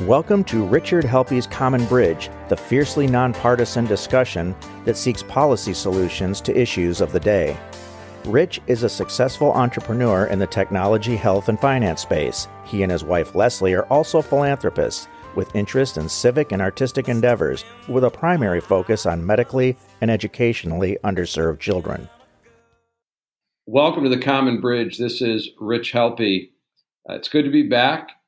Welcome to Richard Helppie's Common Bridge, the fiercely nonpartisan discussion that seeks policy solutions to issues of the day. Rich is a successful entrepreneur in the technology, health, and finance space. He and his wife Leslie are also philanthropists with interest in civic and artistic endeavors, with a primary focus on medically and educationally underserved children. Welcome to the Common Bridge. This is Rich Helppie. Uh, it's good to be back.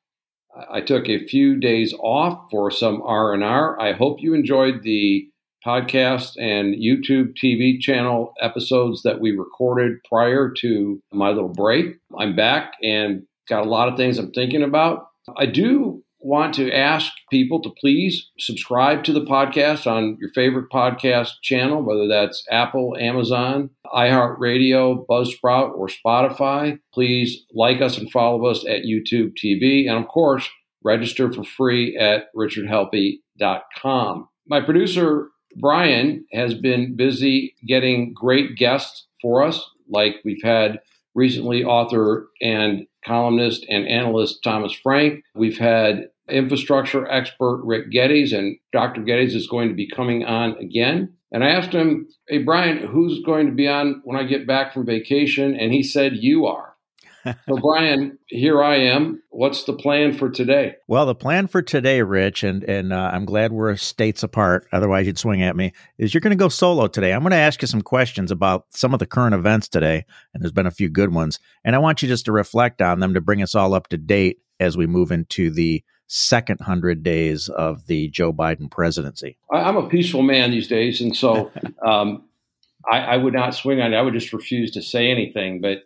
I took a few days off for some R and R. I hope you enjoyed the podcast and YouTube TV channel episodes that we recorded prior to my little break. I'm back and got a lot of things I'm thinking about. I do want to ask people to please subscribe to the podcast on your favorite podcast channel, whether that's Apple, Amazon, iHeartRadio, Buzzsprout, or Spotify. Please like us and follow us at YouTube TV. And of course, register for free at richardhelppie.com. My producer, Brian, has been busy getting great guests for us, like we've had recently author and columnist and analyst Thomas Frank. We've had infrastructure expert Rick Geddes, and Dr. Geddes is going to be coming on again. And I asked him, Hey, Brian, who's going to be on when I get back from vacation? And he said, You are. so, Brian, here I am. What's the plan for today? Well, the plan for today, Rich, and and uh, I'm glad we're states apart. Otherwise, you'd swing at me. Is you're going to go solo today. I'm going to ask you some questions about some of the current events today, and there's been a few good ones. And I want you just to reflect on them to bring us all up to date as we move into the second hundred days of the Joe Biden presidency? I'm a peaceful man these days, and so um, I, I, would not swing on it. I would just refuse to say anything. But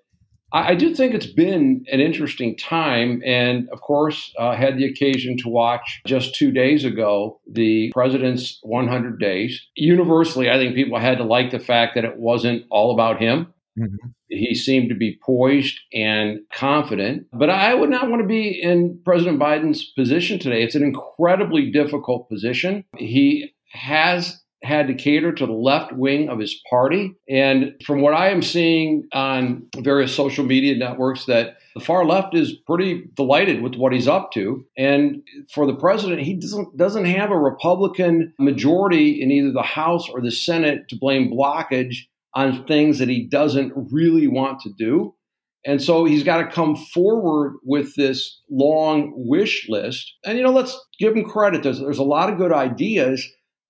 I, I do think it's been an interesting time, and of course, uh, had the occasion to watch just two days ago the president's 100 days. Universally, I think people had to like the fact that it wasn't all about him. Mm-hmm. He seemed to be poised and confident. But I would not want to be in President Biden's position today. It's an incredibly difficult position. He has had to cater to the left wing of his party. And from what I am seeing on various social media networks, that the far left is pretty delighted with what he's up to. And for the president, he doesn't doesn't have a Republican majority in either the House or the Senate to blame blockage on things that he doesn't really want to do. And so he's got to come forward with this long wish list. And, you know, let's give him credit. There's, there's a lot of good ideas,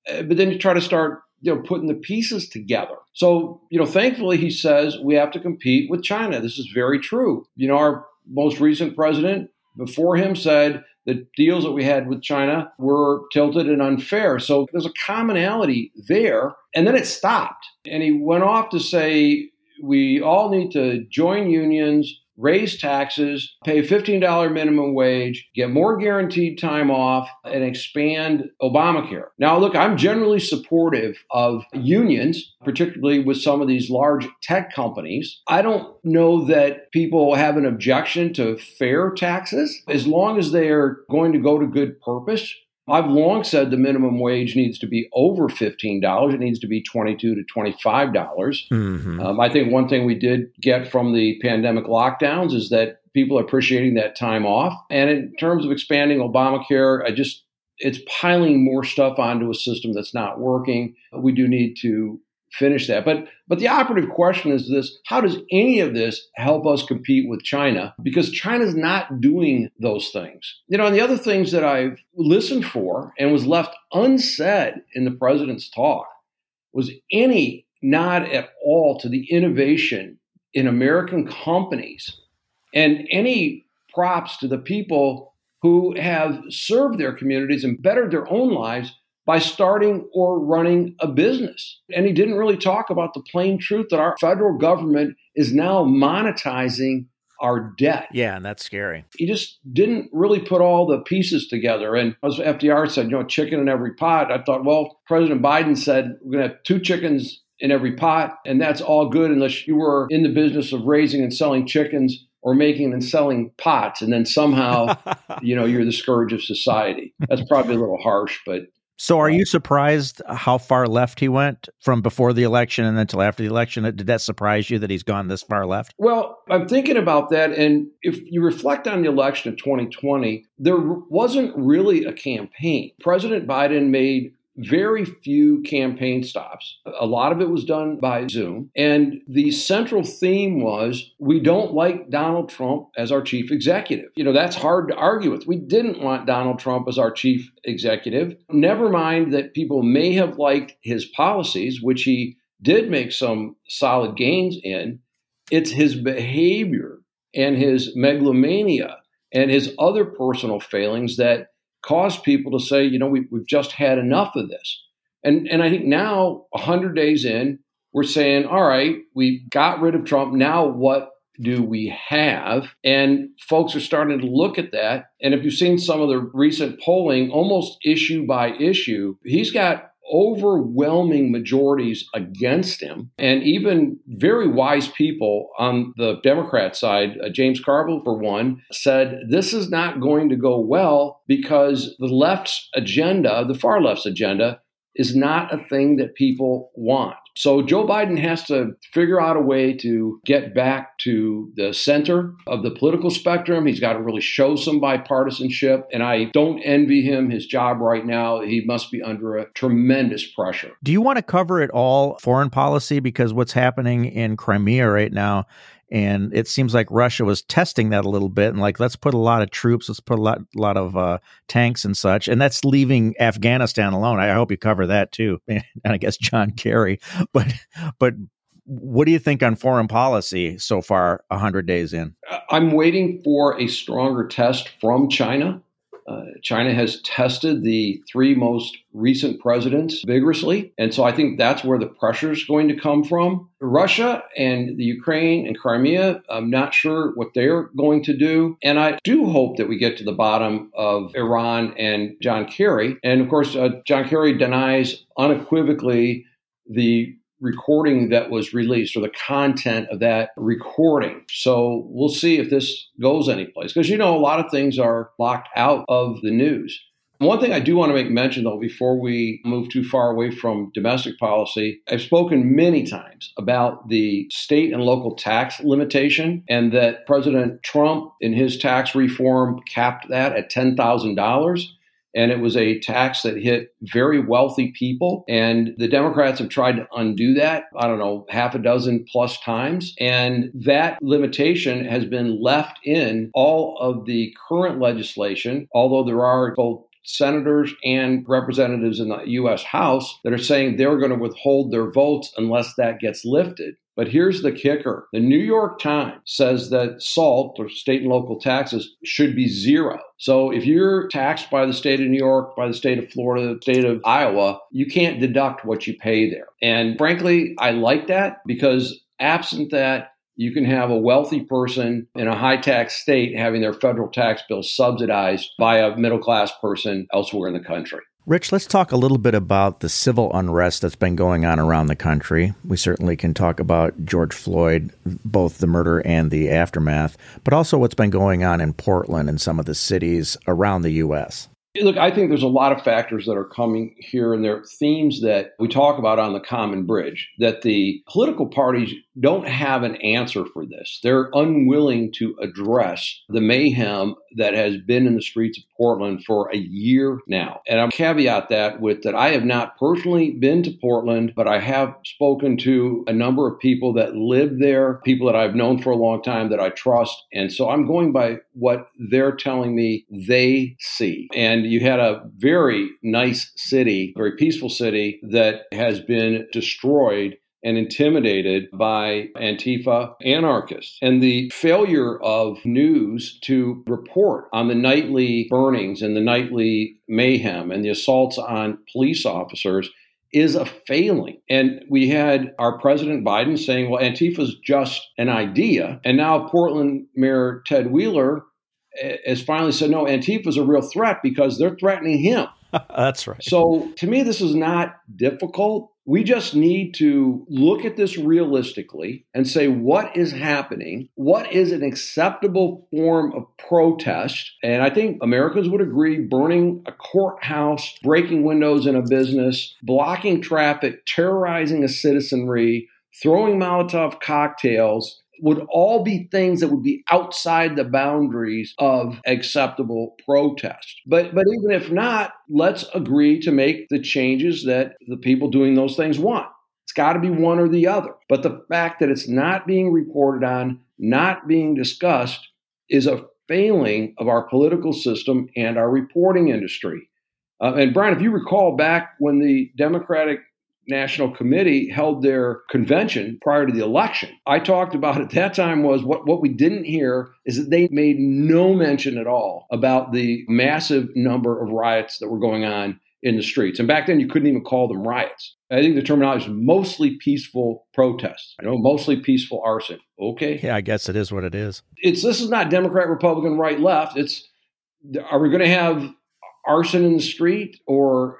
eh, but then you try to start, you know, putting the pieces together. So, you know, thankfully he says we have to compete with China. This is very true. You know, our most recent president before him said the deals that we had with China were tilted and unfair. So there's a commonality there. And then it stopped. And he went off to say, we all need to join unions, raise taxes, pay $15 minimum wage, get more guaranteed time off, and expand Obamacare. Now, look, I'm generally supportive of unions, particularly with some of these large tech companies. I don't know that people have an objection to fair taxes as long as they are going to go to good purpose. I've long said the minimum wage needs to be over $15. It needs to be 22 to 25. dollars mm-hmm. um, I think one thing we did get from the pandemic lockdowns is that people are appreciating that time off. And in terms of expanding Obamacare, I just, it's piling more stuff onto a system that's not working. We do need to finish that. But but the operative question is this: How does any of this help us compete with China? Because China's not doing those things. You know, and the other things that I've listened for and was left unsaid in the president's talk was any nod at all to the innovation in American companies and any props to the people who have served their communities and bettered their own lives by starting or running a business. And he didn't really talk about the plain truth that our federal government is now monetizing our debt. Yeah, and that's scary. He just didn't really put all the pieces together. And as FDR said, you know, chicken in every pot, I thought, well, President Biden said we're going to have two chickens in every pot, and that's all good unless you were in the business of raising and selling chickens or making and selling pots, and then somehow, you know, you're the scourge of society. That's probably a little harsh, but So, are you surprised how far left he went from before the election and then until after the election? Did that surprise you that he's gone this far left? Well, I'm thinking about that. And if you reflect on the election of 2020, there wasn't really a campaign. President Biden made very few campaign stops. A lot of it was done by Zoom. And the central theme was we don't like Donald Trump as our chief executive. You know, that's hard to argue with. We didn't want Donald Trump as our chief executive. Never mind that people may have liked his policies, which he did make some solid gains in. It's his behavior and his megalomania and his other personal failings that caused people to say, you know, we, we've just had enough of this. And, and I think now, 100 days in, we're saying, all right, we got rid of Trump. Now what do we have? And folks are starting to look at that. And if you've seen some of the recent polling, almost issue by issue, he's got overwhelming majorities against him. And even very wise people on the Democrat side, uh, James Carville, for one, said this is not going to go well because the left's agenda, the far left's agenda, is not a thing that people want. So Joe Biden has to figure out a way to get back to the center of the political spectrum. He's got to really show some bipartisanship. And I don't envy him his job right now. He must be under a tremendous pressure. Do you want to cover it all foreign policy? Because what's happening in Crimea right now and it seems like Russia was testing that a little bit and like let's put a lot of troops, let's put a lot, lot of uh, tanks and such, and that's leaving Afghanistan alone. I hope you cover that too, and I guess John Kerry. But but what do you think on foreign policy so far, hundred days in? I'm waiting for a stronger test from China. Uh, China has tested the three most recent presidents vigorously. And so I think that's where the pressure is going to come from. Russia and the Ukraine and Crimea, I'm not sure what they're going to do. And I do hope that we get to the bottom of Iran and John Kerry. And of course, uh, John Kerry denies unequivocally the recording that was released or the content of that recording. So we'll see if this goes anyplace because you know a lot of things are locked out of the news. One thing I do want to make mention, though, before we move too far away from domestic policy, I've spoken many times about the state and local tax limitation, and that President Trump, in his tax reform, capped that at $10,000 and it was a tax that hit very wealthy people. And the Democrats have tried to undo that, I don't know, half a dozen plus times. And that limitation has been left in all of the current legislation, although there are both senators and representatives in the U.S. House that are saying they're going to withhold their votes unless that gets lifted. But here's the kicker the New York Times says that SALT, or state and local taxes, should be zero. So if you're taxed by the state of New York, by the state of Florida, the state of Iowa, you can't deduct what you pay there. And frankly, I like that because absent that, you can have a wealthy person in a high tax state having their federal tax bill subsidized by a middle class person elsewhere in the country. Rich, let's talk a little bit about the civil unrest that's been going on around the country. We certainly can talk about George Floyd, both the murder and the aftermath, but also what's been going on in Portland and some of the cities around the U.S. Look, I think there's a lot of factors that are coming here, and there are themes that we talk about on the Common Bridge that the political parties don't have an answer for this. They're unwilling to address the mayhem that has been in the streets of Portland for a year now. And I'll caveat that with that I have not personally been to Portland, but I have spoken to a number of people that live there, people that I've known for a long time that I trust. And so I'm going by what they're telling me they see. And you had a very nice city, very peaceful city that has been destroyed and intimidated by Antifa anarchists. And the failure of news to report on the nightly burnings and the nightly mayhem and the assaults on police officers is a failing. And we had our President Biden saying, well, Antifa is just an idea. And now Portland Mayor Ted Wheeler eh, has finally said, no, Antifa is a real threat because they're threatening him. That's right. So to me, this is not difficult. We just need to look at this realistically and say what is happening, what is an acceptable form of protest. And I think Americans would agree burning a courthouse, breaking windows in a business, blocking traffic, terrorizing a citizenry, throwing Molotov cocktails, would all be things that would be outside the boundaries of acceptable protest. But but even if not, let's agree to make the changes that the people doing those things want. It's got to be one or the other. But the fact that it's not being reported on, not being discussed is a failing of our political system and our reporting industry. Uh, and Brian, if you recall back when the Democratic National Committee held their convention prior to the election. I talked about at that time was what, what we didn't hear is that they made no mention at all about the massive number of riots that were going on in the streets. And back then you couldn't even call them riots. I think the terminology is mostly peaceful protests. You know, mostly peaceful arson. Okay. Yeah, I guess it is what it is. It's this is not Democrat, Republican, right, left. It's are we going to have arson in the street or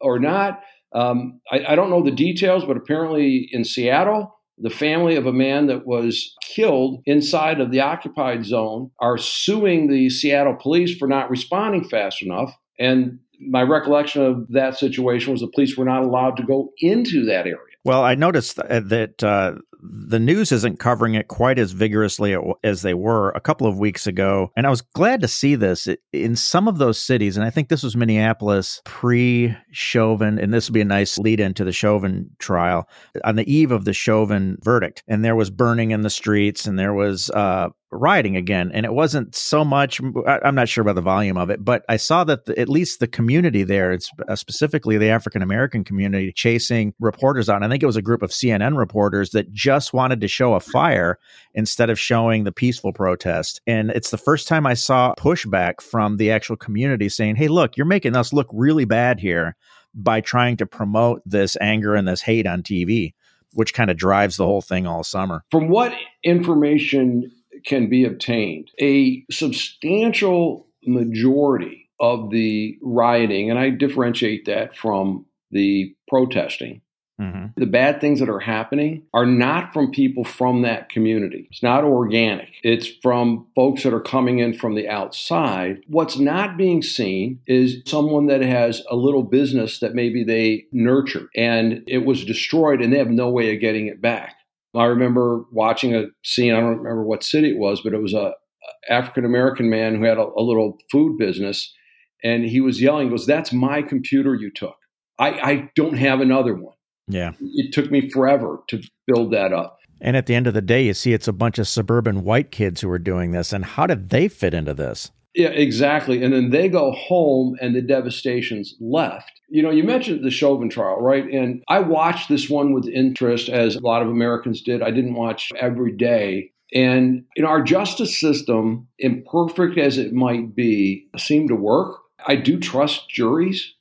or not? Um, I, I don't know the details, but apparently in Seattle, the family of a man that was killed inside of the occupied zone are suing the Seattle police for not responding fast enough. And my recollection of that situation was the police were not allowed to go into that area. Well, I noticed that uh, the news isn't covering it quite as vigorously as they were a couple of weeks ago. And I was glad to see this in some of those cities. And I think this was Minneapolis pre Chauvin. And this would be a nice lead into the Chauvin trial on the eve of the Chauvin verdict. And there was burning in the streets and there was uh, rioting again. And it wasn't so much, I'm not sure about the volume of it, but I saw that the, at least the community there, it's uh, specifically the African American community, chasing reporters on. I think it was a group of CNN reporters that just wanted to show a fire instead of showing the peaceful protest. And it's the first time I saw pushback from the actual community saying, hey, look, you're making us look really bad here by trying to promote this anger and this hate on TV which kind of drives the whole thing all summer. From what information can be obtained. A substantial majority of the rioting, and I differentiate that from the protesting, Mm-hmm. The bad things that are happening are not from people from that community. It's not organic. It's from folks that are coming in from the outside. What's not being seen is someone that has a little business that maybe they nurtured and it was destroyed and they have no way of getting it back. I remember watching a scene. I don't remember what city it was, but it was a African American man who had a, a, little food business, and he was yelling, "He "Goes, that's my computer you took. I, I don't have another one. Yeah, it took me forever to build that up." And at the end of the day, you see it's a bunch of suburban white kids who are doing this. And how did they fit into this? Yeah, exactly. And then they go home and the devastation's left. You know, you mentioned the Chauvin trial, right? And I watched this one with interest, as a lot of Americans did. I didn't watch every day. And in our justice system, imperfect as it might be, seemed to work. I do trust juries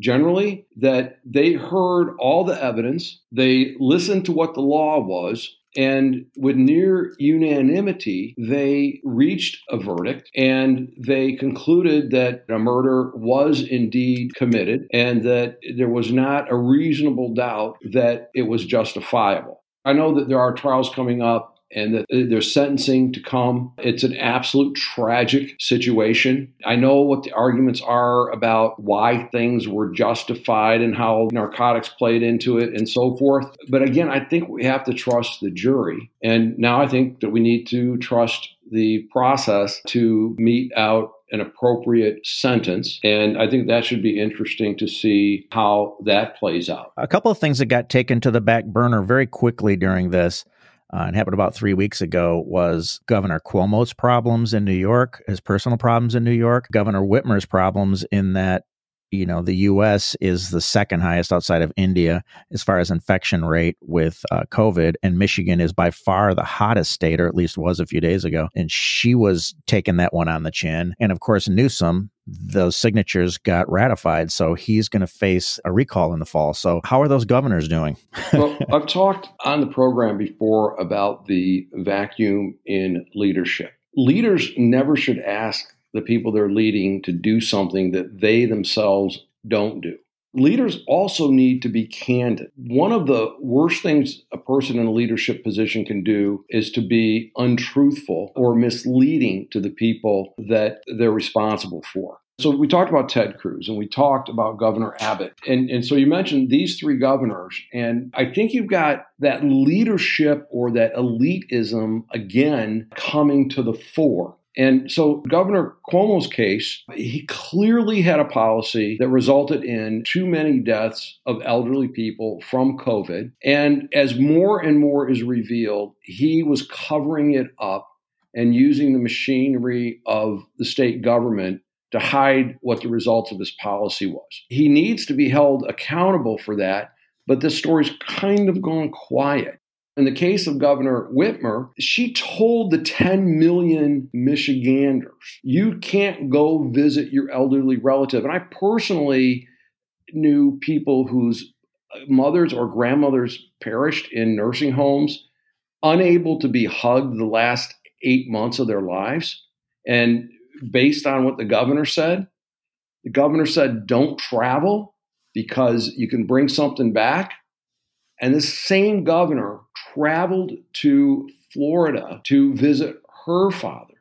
generally that they heard all the evidence, they listened to what the law was, and with near unanimity, they reached a verdict and they concluded that a murder was indeed committed and that there was not a reasonable doubt that it was justifiable. I know that there are trials coming up and that there's sentencing to come. It's an absolute tragic situation. I know what the arguments are about why things were justified and how narcotics played into it and so forth. But again, I think we have to trust the jury. And now I think that we need to trust the process to mete out an appropriate sentence. And I think that should be interesting to see how that plays out. A couple of things that got taken to the back burner very quickly during this uh, and happened about three weeks ago was Governor Cuomo's problems in New York, his personal problems in New York, Governor Whitmer's problems in that you know the U.S. is the second highest outside of India as far as infection rate with uh, COVID, and Michigan is by far the hottest state, or at least was a few days ago. And she was taking that one on the chin. And of course, Newsom, those signatures got ratified, so he's going to face a recall in the fall. So, how are those governors doing? well, I've talked on the program before about the vacuum in leadership. Leaders never should ask the people they're leading to do something that they themselves don't do. Leaders also need to be candid. One of the worst things a person in a leadership position can do is to be untruthful or misleading to the people that they're responsible for. So we talked about Ted Cruz and we talked about Governor Abbott. And, and so you mentioned these three governors. And I think you've got that leadership or that elitism again coming to the fore. And so, Governor Cuomo's case, he clearly had a policy that resulted in too many deaths of elderly people from COVID. And as more and more is revealed, he was covering it up and using the machinery of the state government to hide what the results of his policy was. He needs to be held accountable for that, but this story's kind of gone quiet. In the case of Governor Whitmer, she told the 10 million Michiganders, you can't go visit your elderly relative. And I personally knew people whose mothers or grandmothers perished in nursing homes, unable to be hugged the last eight months of their lives. And based on what the governor said, the governor said, don't travel because you can bring something back. And this same governor traveled to Florida to visit her father.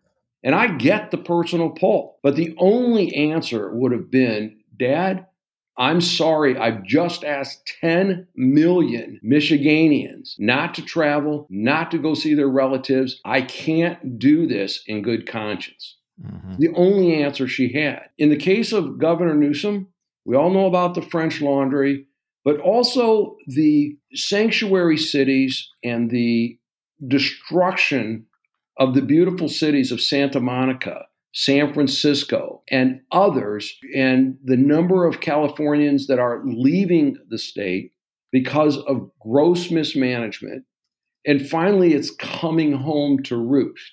And I get the personal pull, but the only answer would have been Dad, I'm sorry, I've just asked 10 million Michiganians not to travel, not to go see their relatives. I can't do this in good conscience. Mm-hmm. The only answer she had. In the case of Governor Newsom, we all know about the French Laundry but also the sanctuary cities and the destruction of the beautiful cities of Santa Monica, San Francisco, and others, and the number of Californians that are leaving the state because of gross mismanagement. And finally, it's coming home to roost.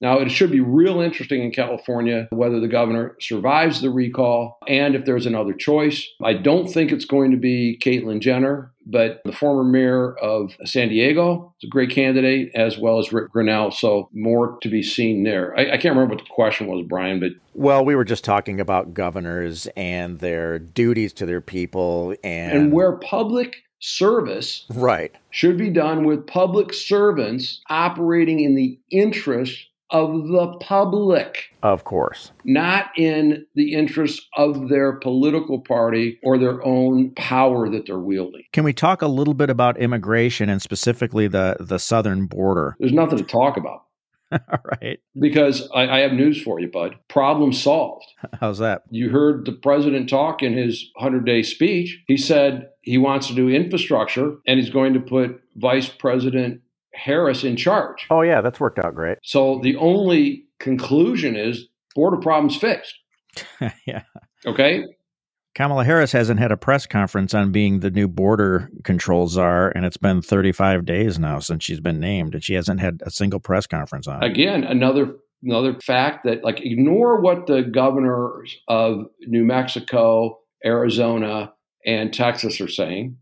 Now, it should be real interesting in California whether the governor survives the recall and if there's another choice. I don't think it's going to be Caitlyn Jenner, but the former mayor of San Diego is a great candidate, as well as Rick Grenell. So, more to be seen there. I, I can't remember what the question was, Brian, but. Well, we were just talking about governors and their duties to their people and. And where public service right should be done with public servants operating in the interest of the public. Of course. Not in the interest of their political party or their own power that they're wielding. Can we talk a little bit about immigration and specifically the, the southern border? There's nothing to talk about. All right. Because I, I, have news for you, bud. Problem solved. How's that? You heard the president talk in his 100 day speech. He said he wants to do infrastructure and he's going to put Vice President Harris in charge. Oh, yeah, that's worked out great. So the only conclusion is border problems fixed. yeah. Okay. Kamala Harris hasn't had a press conference on being the new border control czar, and it's been 35 days now since she's been named, and she hasn't had a single press conference on it. Again, another another fact that like ignore what the governors of New Mexico, Arizona, and Texas are saying.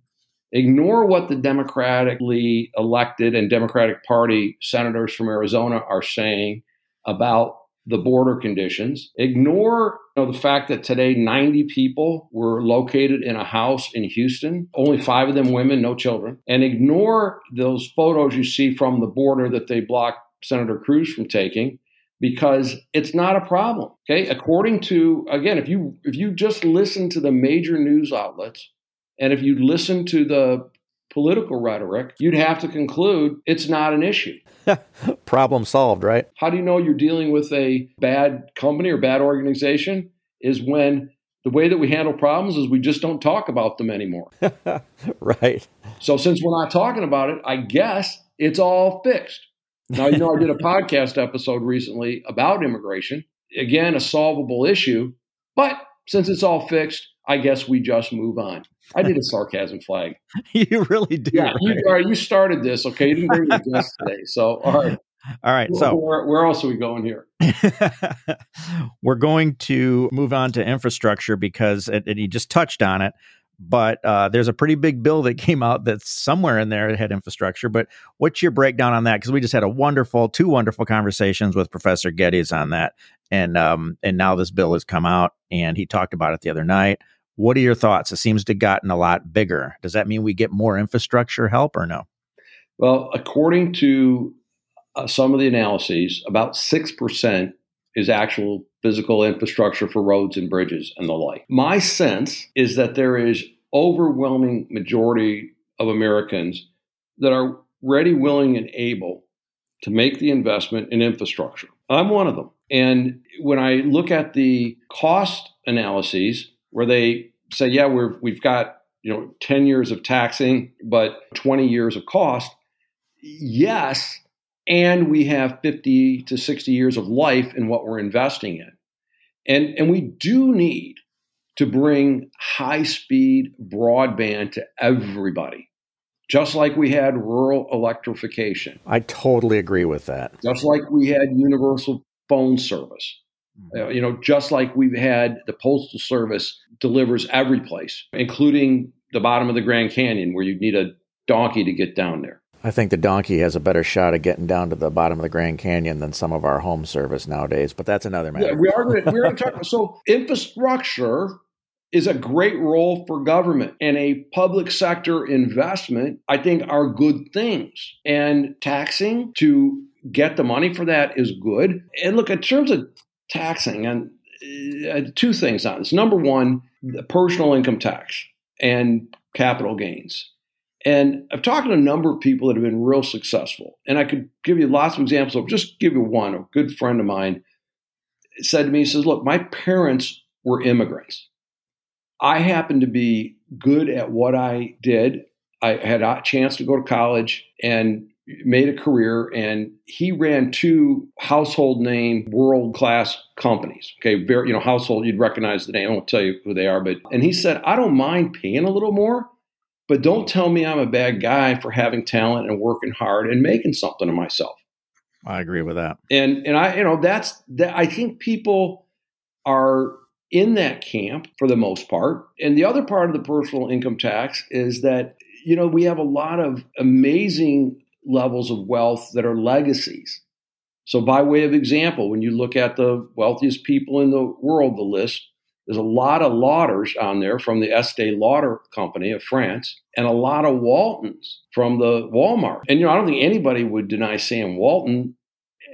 Ignore what the democratically elected and Democratic Party senators from Arizona are saying about the border conditions. Ignore you know, the fact that today 90 people were located in a house in Houston, only five of them women, no children. And ignore those photos you see from the border that they blocked Senator Cruz from taking because it's not a problem. Okay. According to, again, if you if you just listen to the major news outlets, and if you listen to the political rhetoric, you'd have to conclude it's not an issue. Problem solved, right? How do you know you're dealing with a bad company or bad organization? Is when the way that we handle problems is we just don't talk about them anymore. right. So since we're not talking about it, I guess it's all fixed. Now, you know, I did a podcast episode recently about immigration. Again, a solvable issue, but since it's all fixed, I guess we just move on. I did a sarcasm flag. you really do. Yeah, right? you, all right, you started this. Okay, you didn't bring the guest today, so all right. All right. So where, where, else are we going here? We're going to move on to infrastructure because it, it, you just touched on it. But uh, there's a pretty big bill that came out that's somewhere in there had infrastructure. But what's your breakdown on that? Because we just had a wonderful, two wonderful conversations with Professor Geddes on that, and um, and now this bill has come out, and he talked about it the other night What are your thoughts? It seems to have gotten a lot bigger. Does that mean we get more infrastructure help or no? Well, according to uh, some of the analyses, about 6% is actual physical infrastructure for roads and bridges and the like. My sense is that there is overwhelming majority of Americans that are ready, willing, and able to make the investment in infrastructure. I'm one of them. And when I look at the cost analyses where they say, yeah, we're, we've got you know 10 years of taxing, but 20 years of cost, yes, and we have 50 to 60 years of life in what we're investing in. And, and we do need to bring high speed broadband to everybody, just like we had rural electrification. I totally agree with that. Just like we had universal phone service. Mm-hmm. Uh, you know, just like we've had the postal service delivers every place, including the bottom of the Grand Canyon, where you need a donkey to get down there. I think the donkey has a better shot at getting down to the bottom of the Grand Canyon than some of our home service nowadays, but that's another matter. Yeah, we are going to talk about so infrastructure is a great role for government and a public sector investment, I think are good things. And taxing to get the money for that is good. And look, in terms of taxing, and uh, two things on this. Number one, the personal income tax and capital gains. And I've talked to a number of people that have been real successful. And I could give you lots of examples. I'll just give you one. A good friend of mine said to me, he says, Look, my parents were immigrants. I happened to be good at what I did. I had a chance to go to college and made a career and he ran two household name world class companies okay very you know household you'd recognize the name i won't tell you who they are but and he said i don't mind paying a little more but don't tell me I'm a bad guy for having talent and working hard and making something of myself. I agree with that. And and I you know that's that I think people are in that camp for the most part. And the other part of the personal income tax is that you know we have a lot of amazing levels of wealth that are legacies. So by way of example, when you look at the wealthiest people in the world, the list, there's a lot of Lauders on there from the Estee Lauder Company of France, and a lot of Waltons from the Walmart. And you know, I don't think anybody would deny Sam Walton,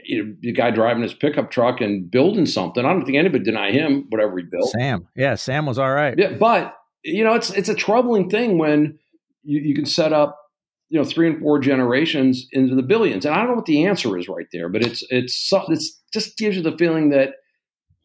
you know, the guy driving his pickup truck and building something. I don't think anybody deny him whatever he built. Sam, yeah, Sam was all right. Yeah, but you know, it's it's a troubling thing when you, you can set up you know three and four generations into the billions and i don't know what the answer is right there but it's it's it's just gives you the feeling that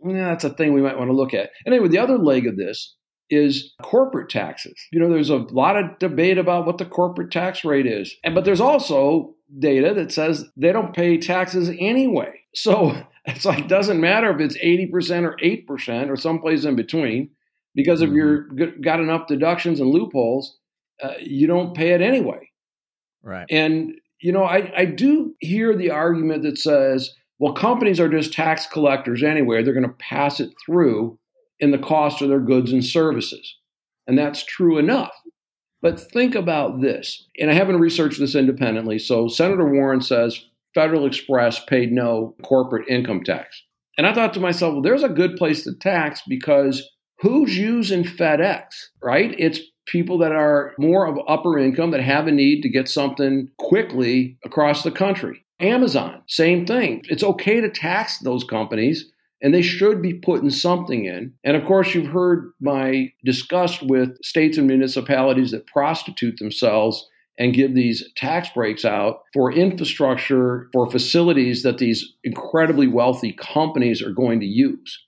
yeah, that's a thing we might want to look at. And anyway, the other leg of this is corporate taxes. You know, there's a lot of debate about what the corporate tax rate is. And but there's also data that says they don't pay taxes anyway. So it's like doesn't matter if it's 80% or 8% or someplace in between because if you're mm-hmm. got enough deductions and loopholes, uh, you don't pay it anyway. Right. And you know, I, I do hear the argument that says, well, companies are just tax collectors anyway. They're going to pass it through in the cost of their goods and services. And that's true enough. But think about this, and I haven't researched this independently. So Senator Warren says Federal Express paid no corporate income tax. And I thought to myself, well, there's a good place to tax because who's using FedEx, right? It's people that are more of upper income that have a need to get something quickly across the country. Amazon, same thing. It's okay to tax those companies and they should be putting something in. And of course, you've heard my disgust with states and municipalities that prostitute themselves and give these tax breaks out for infrastructure, for facilities that these incredibly wealthy companies are going to use.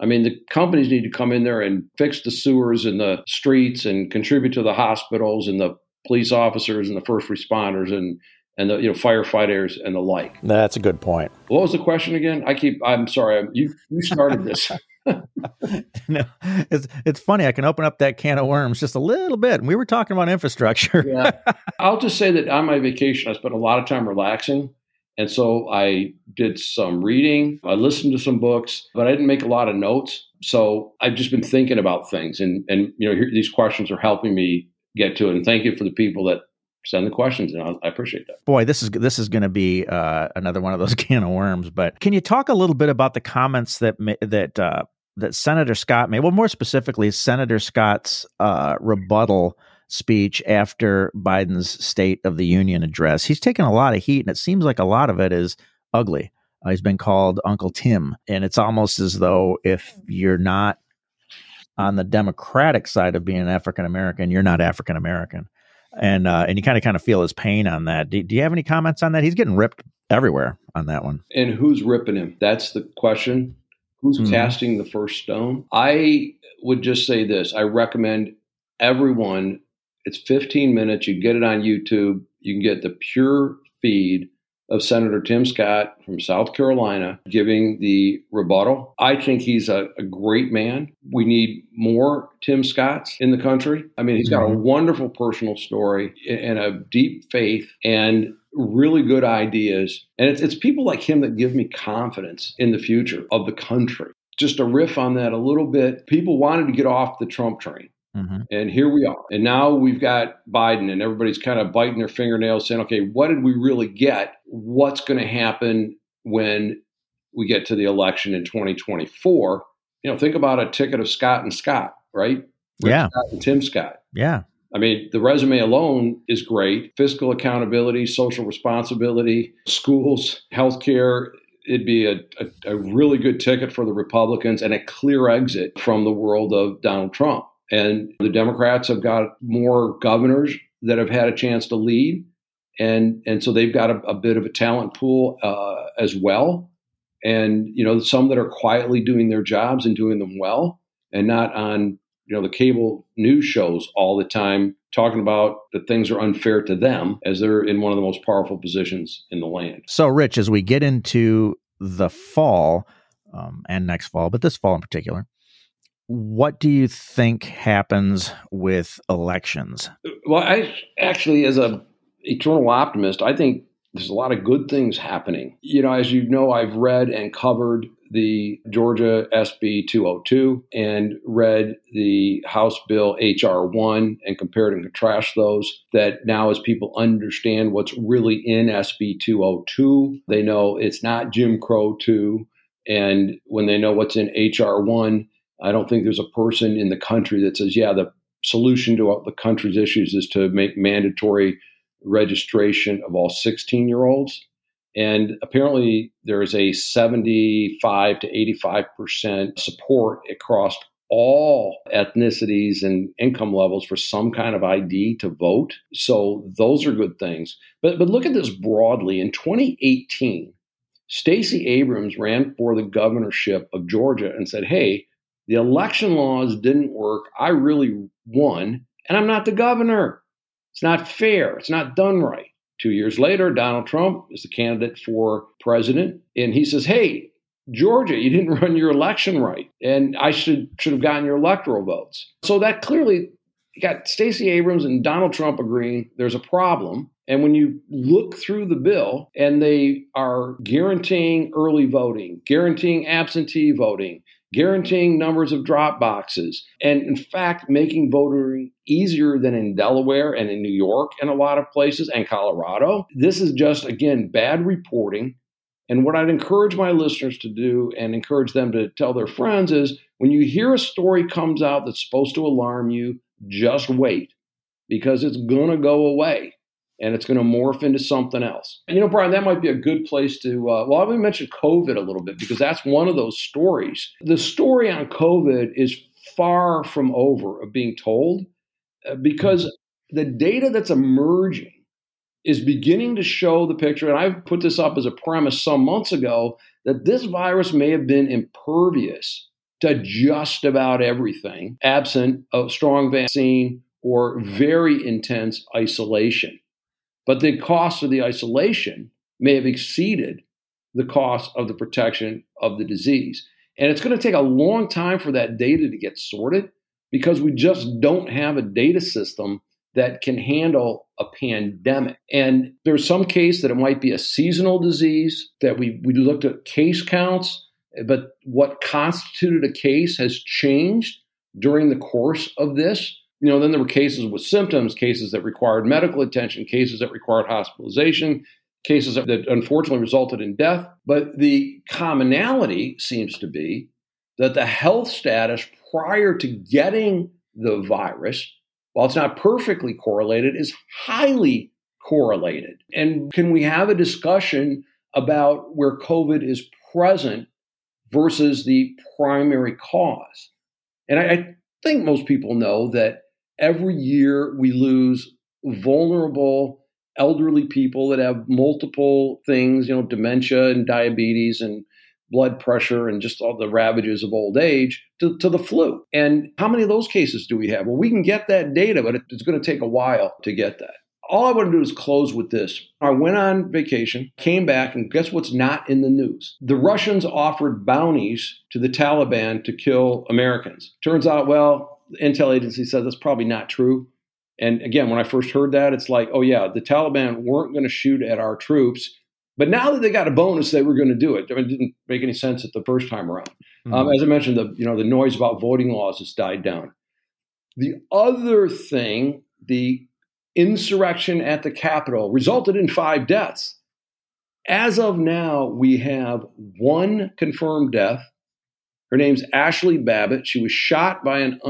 I mean, the companies need to come in there and fix the sewers and the streets and contribute to the hospitals and the police officers and the first responders and and the you know firefighters and the like. That's a good point. What was the question again? I keep. I'm sorry. You you started this. no, it's it's funny. I can open up that can of worms just a little bit. We were talking about infrastructure. yeah. I'll just say that on my vacation, I spent a lot of time relaxing. And so I did some reading, I listened to some books, but I didn't make a lot of notes. So I've just been thinking about things. And, and you know, here, these questions are helping me get to it. And thank you for the people that send the questions, and I appreciate that. Boy, this is this is going to be uh, another one of those can of worms. But can you talk a little bit about the comments that that uh, that Senator Scott made. Well, more specifically, Senator Scott's uh, rebuttal speech after Biden's State of the Union address. He's taken a lot of heat, and it seems like a lot of it is ugly. Uh, he's been called Uncle Tim, and it's almost as though if you're not on the Democratic side of being African American, you're not African American, and uh, and you kind of kind of feel his pain on that. Do, do you have any comments on that? He's getting ripped everywhere on that one. And who's ripping him? That's the question. Who's mm-hmm. casting the first stone? I would just say this: I recommend everyone. It's 15 minutes. You get it on YouTube. You can get the pure feed of Senator Tim Scott from South Carolina giving the rebuttal. I think he's a, a, great man. We need more Tim Scotts in the country. I mean, he's got mm-hmm. a wonderful personal story and a deep faith and really good ideas. And it's, it's people like him that give me confidence in the future of the country. Just a riff on that a little bit. People wanted to get off the Trump train. Mm-hmm. And here we are. And now we've got Biden, and everybody's kind of biting their fingernails saying, okay, what did we really get? What's going to happen when we get to the election in 2024? You know, think about a ticket of Scott and Scott, right? Rick yeah. Scott and Tim Scott. Yeah. I mean, the resume alone is great. Fiscal accountability, social responsibility, schools, healthcare. It'd be a, a, a really good ticket for the Republicans and a clear exit from the world of Donald Trump. And the Democrats have got more governors that have had a chance to lead. And, and so they've got a, a bit of a talent pool uh, as well. And, you know, some that are quietly doing their jobs and doing them well and not on, you know, the cable news shows all the time talking about that things are unfair to them as they're in one of the most powerful positions in the land. So, Rich, as we get into the fall um, and next fall, but this fall in particular, what do you think happens with elections? Well, I actually, as a eternal optimist, I think there's a lot of good things happening. You know, as you know, I've read and covered the Georgia SB 202 and read the House Bill HR 1 and compared and contrast those. That now, as people understand what's really in SB 202, they know it's not Jim Crow 2. And when they know what's in HR 1, I don't think there's a person in the country that says, yeah, the solution to all the country's issues is to make mandatory registration of all 16 year olds. And apparently, there is a 75 to 85% support across all ethnicities and income levels for some kind of ID to vote. So those are good things. But but look at this broadly. In 2018, Stacey Abrams ran for the governorship of Georgia and said, "Hey, the election laws didn't work. I really won, and I'm not the governor. It's not fair. It's not done right. Two years later, Donald Trump is the candidate for president, and he says, Hey, Georgia, you didn't run your election right, and I should should have gotten your electoral votes. So that clearly got Stacey Abrams and Donald Trump agreeing there's a problem. And when you look through the bill and they are guaranteeing early voting, guaranteeing absentee voting, guaranteeing numbers of drop boxes, and in fact, making voting easier than in Delaware and in New York and a lot of places and Colorado. This is just, again, bad reporting. And what I'd encourage my listeners to do and encourage them to tell their friends is when you hear a story comes out that's supposed to alarm you, just wait because it's going to go away and it's going to morph into something else. And you know, Brian, that might be a good place to. Uh, well, going to mention COVID a little bit because that's one of those stories. The story on COVID is far from over of being told uh, because the data that's emerging is beginning to show the picture. And I've put this up as a premise some months ago that this virus may have been impervious to just about everything, absent a strong vaccine or very intense isolation. But the cost of the isolation may have exceeded the cost of the protection of the disease. And it's going to take a long time for that data to get sorted because we just don't have a data system that can handle a pandemic. And there's some case that it might be a seasonal disease that we, we looked at case counts, but what constituted a case has changed during the course of this you know, then there were cases with symptoms, cases that required medical attention, cases that required hospitalization, cases that, unfortunately resulted in death. But the commonality seems to be that the health status prior to getting the virus, while it's not perfectly correlated, is highly correlated. And can we have a discussion about where COVID is present versus the primary cause? And I, I think most people know that every year we lose vulnerable elderly people that have multiple things, you know, dementia and diabetes and blood pressure and just all the ravages of old age to, to, the flu. And how many of those cases do we have? Well, we can get that data, but it's going to take a while to get that. All I want to do is close with this. I went on vacation, came back, and guess what's not in the news? The Russians offered bounties to the Taliban to kill Americans. Turns out, well, intel agency says that's probably not true. And again, when I first heard that, it's like, oh, yeah, the Taliban weren't going to shoot at our troops. But now that they got a bonus, they were going to do it. I mean, it didn't make any sense at the first time around. Mm-hmm. Um, as I mentioned, the you know the noise about voting laws has died down. The other thing, the insurrection at the Capitol resulted in five deaths. As of now, we have one confirmed death. Her name's Ashli Babbitt. She was shot by an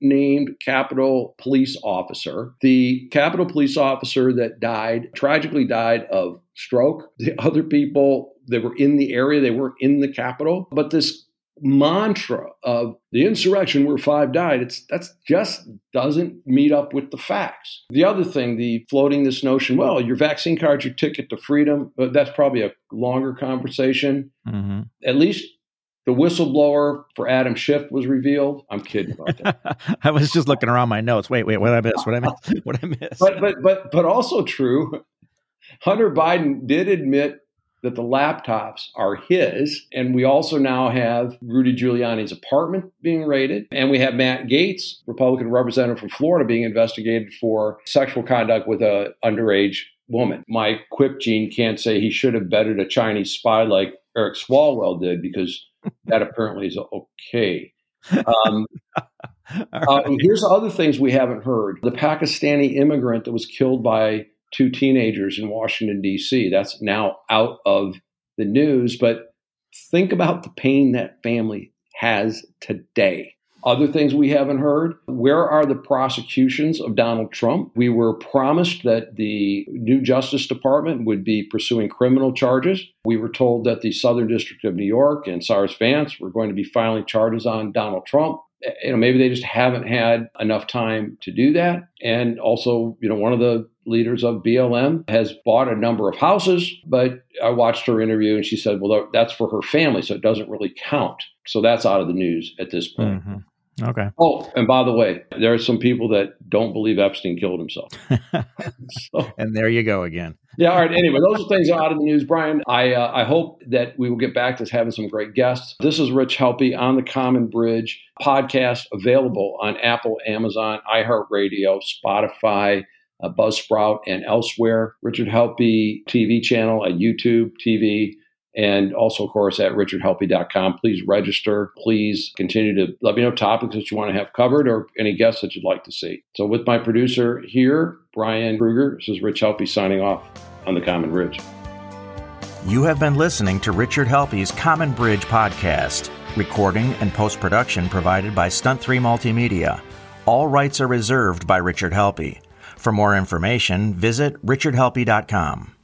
unnamed Capitol police officer. The Capitol police officer that died tragically died of stroke. The other people that were in the area, they weren't in the Capitol. But this mantra of the insurrection where five died it's that's just doesn't meet up with the facts the other thing the floating this notion well your vaccine card's your ticket to freedom but that's probably a longer conversation mm-hmm. at least the whistleblower for Adam Schiff was revealed. I'm kidding about that. I was just looking around my notes. Wait, wait, what I miss? What I miss? What I miss? But but but but also true. Hunter Biden did admit that the laptops are his. And we also now have Rudy Giuliani's apartment being raided. And we have Matt Gaetz, Republican representative from Florida, being investigated for sexual conduct with a underage woman. My quip gene can't say he should have betted a Chinese spy like Eric Swalwell did because that apparently is okay. Um, uh, here's other things we haven't heard. The Pakistani immigrant that was killed by two teenagers in Washington, D.C. That's now out of the news, but think about the pain that family has today. Other things we haven't heard where are the prosecutions of Donald Trump? We were promised that the new Justice Department would be pursuing criminal charges. We were told that the Southern District of New York and Cyrus Vance were going to be filing charges on Donald Trump you know maybe they just haven't had enough time to do that and also you know one of the leaders of BLM has bought a number of houses but I watched her interview and she said well that's for her family so it doesn't really count so that's out of the news at this point mm-hmm. Okay. Oh, and by the way, there are some people that don't believe Epstein killed himself. so, and there you go again. Yeah. All right. Anyway, those are things out of the news, Brian. I uh, I hope that we will get back to having some great guests. This is Rich Helppie on the Common Bridge podcast, available on Apple, Amazon, iHeartRadio, Spotify. Uh, Buzzsprout and elsewhere. Richard Helppie TV channel at YouTube TV and also, of course, at richardhelppie.com. Please register. Please continue to let me know topics that you want to have covered or any guests that you'd like to see. So, with my producer here, Brian Kruger, this is Rich Helppie signing off on the Common Bridge. You have been listening to Richard Helppie's Common Bridge podcast. Recording and post production provided by Stunt 3 Multimedia. All rights are reserved by Richard Helppie. For more information, visit richardhelppie.com.